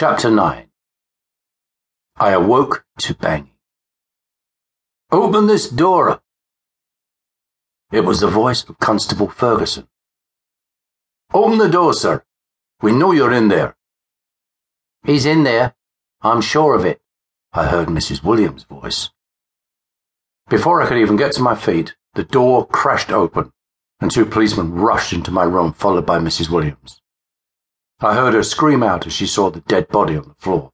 Chapter 9 I awoke to banging. Open this door! It was the voice of Constable Ferguson. Open the door, sir. We know you're in there. He's in there. I'm sure of it, I heard Mrs. Williams' voice. Before I could even get to my feet, the door crashed open and two policemen rushed into my room, followed by Mrs. Williams. I heard her scream out as she saw the dead body on the floor.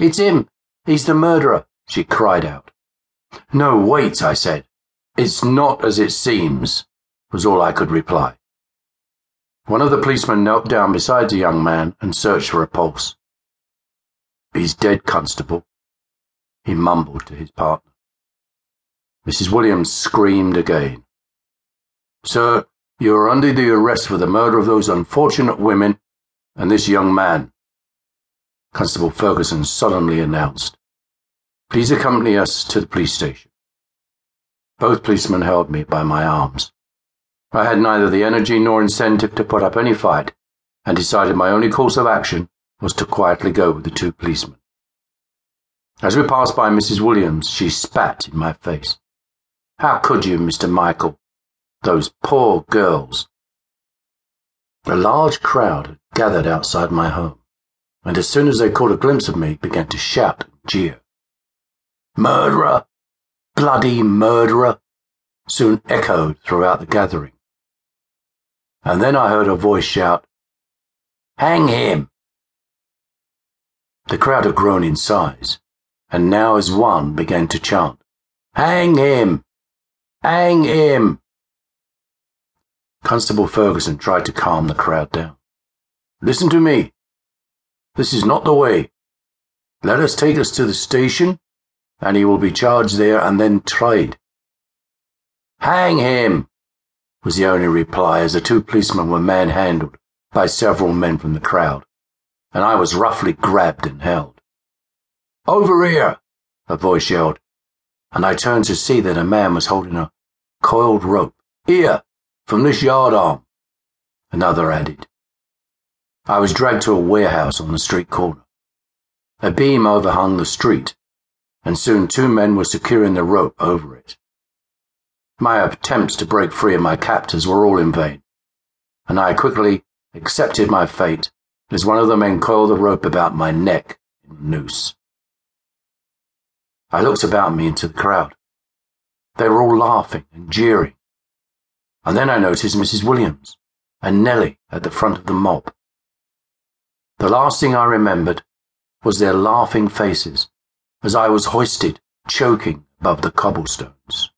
It's him! He's the murderer! she cried out. No, wait, I said. It's not as it seems, was all I could reply. One of the policemen knelt down beside the young man and searched for a pulse. He's dead, Constable, he mumbled to his partner. Mrs. Williams screamed again. Sir, you are under the arrest for the murder of those unfortunate women and this young man, Constable Ferguson solemnly announced. Please accompany us to the police station. Both policemen held me by my arms. I had neither the energy nor incentive to put up any fight, and decided my only course of action was to quietly go with the two policemen. As we passed by Mrs. Williams, she spat in my face. How could you, Mr. Michael? Those poor girls. A large crowd had gathered outside my home, and as soon as they caught a glimpse of me, began to shout and jeer. Murderer! Bloody murderer! soon echoed throughout the gathering. And then I heard a voice shout, Hang him! The crowd had grown in size, and now as one began to chant, Hang him! Hang him! Constable Ferguson tried to calm the crowd down. Listen to me. This is not the way. Let us take us to the station, and he will be charged there and then tried. Hang him, was the only reply as the two policemen were manhandled by several men from the crowd, and I was roughly grabbed and held. Over here, a voice yelled, and I turned to see that a man was holding a coiled rope. Here, from this yardarm, another added. I was dragged to a warehouse on the street corner. A beam overhung the street, and soon two men were securing the rope over it. My attempts to break free of my captors were all in vain, and I quickly accepted my fate as one of the men coiled the rope about my neck in a noose. I looked about me into the crowd. They were all laughing and jeering, and then I noticed Mrs. Williams and Nellie at the front of the mob. The last thing I remembered was their laughing faces as I was hoisted, choking above the cobblestones.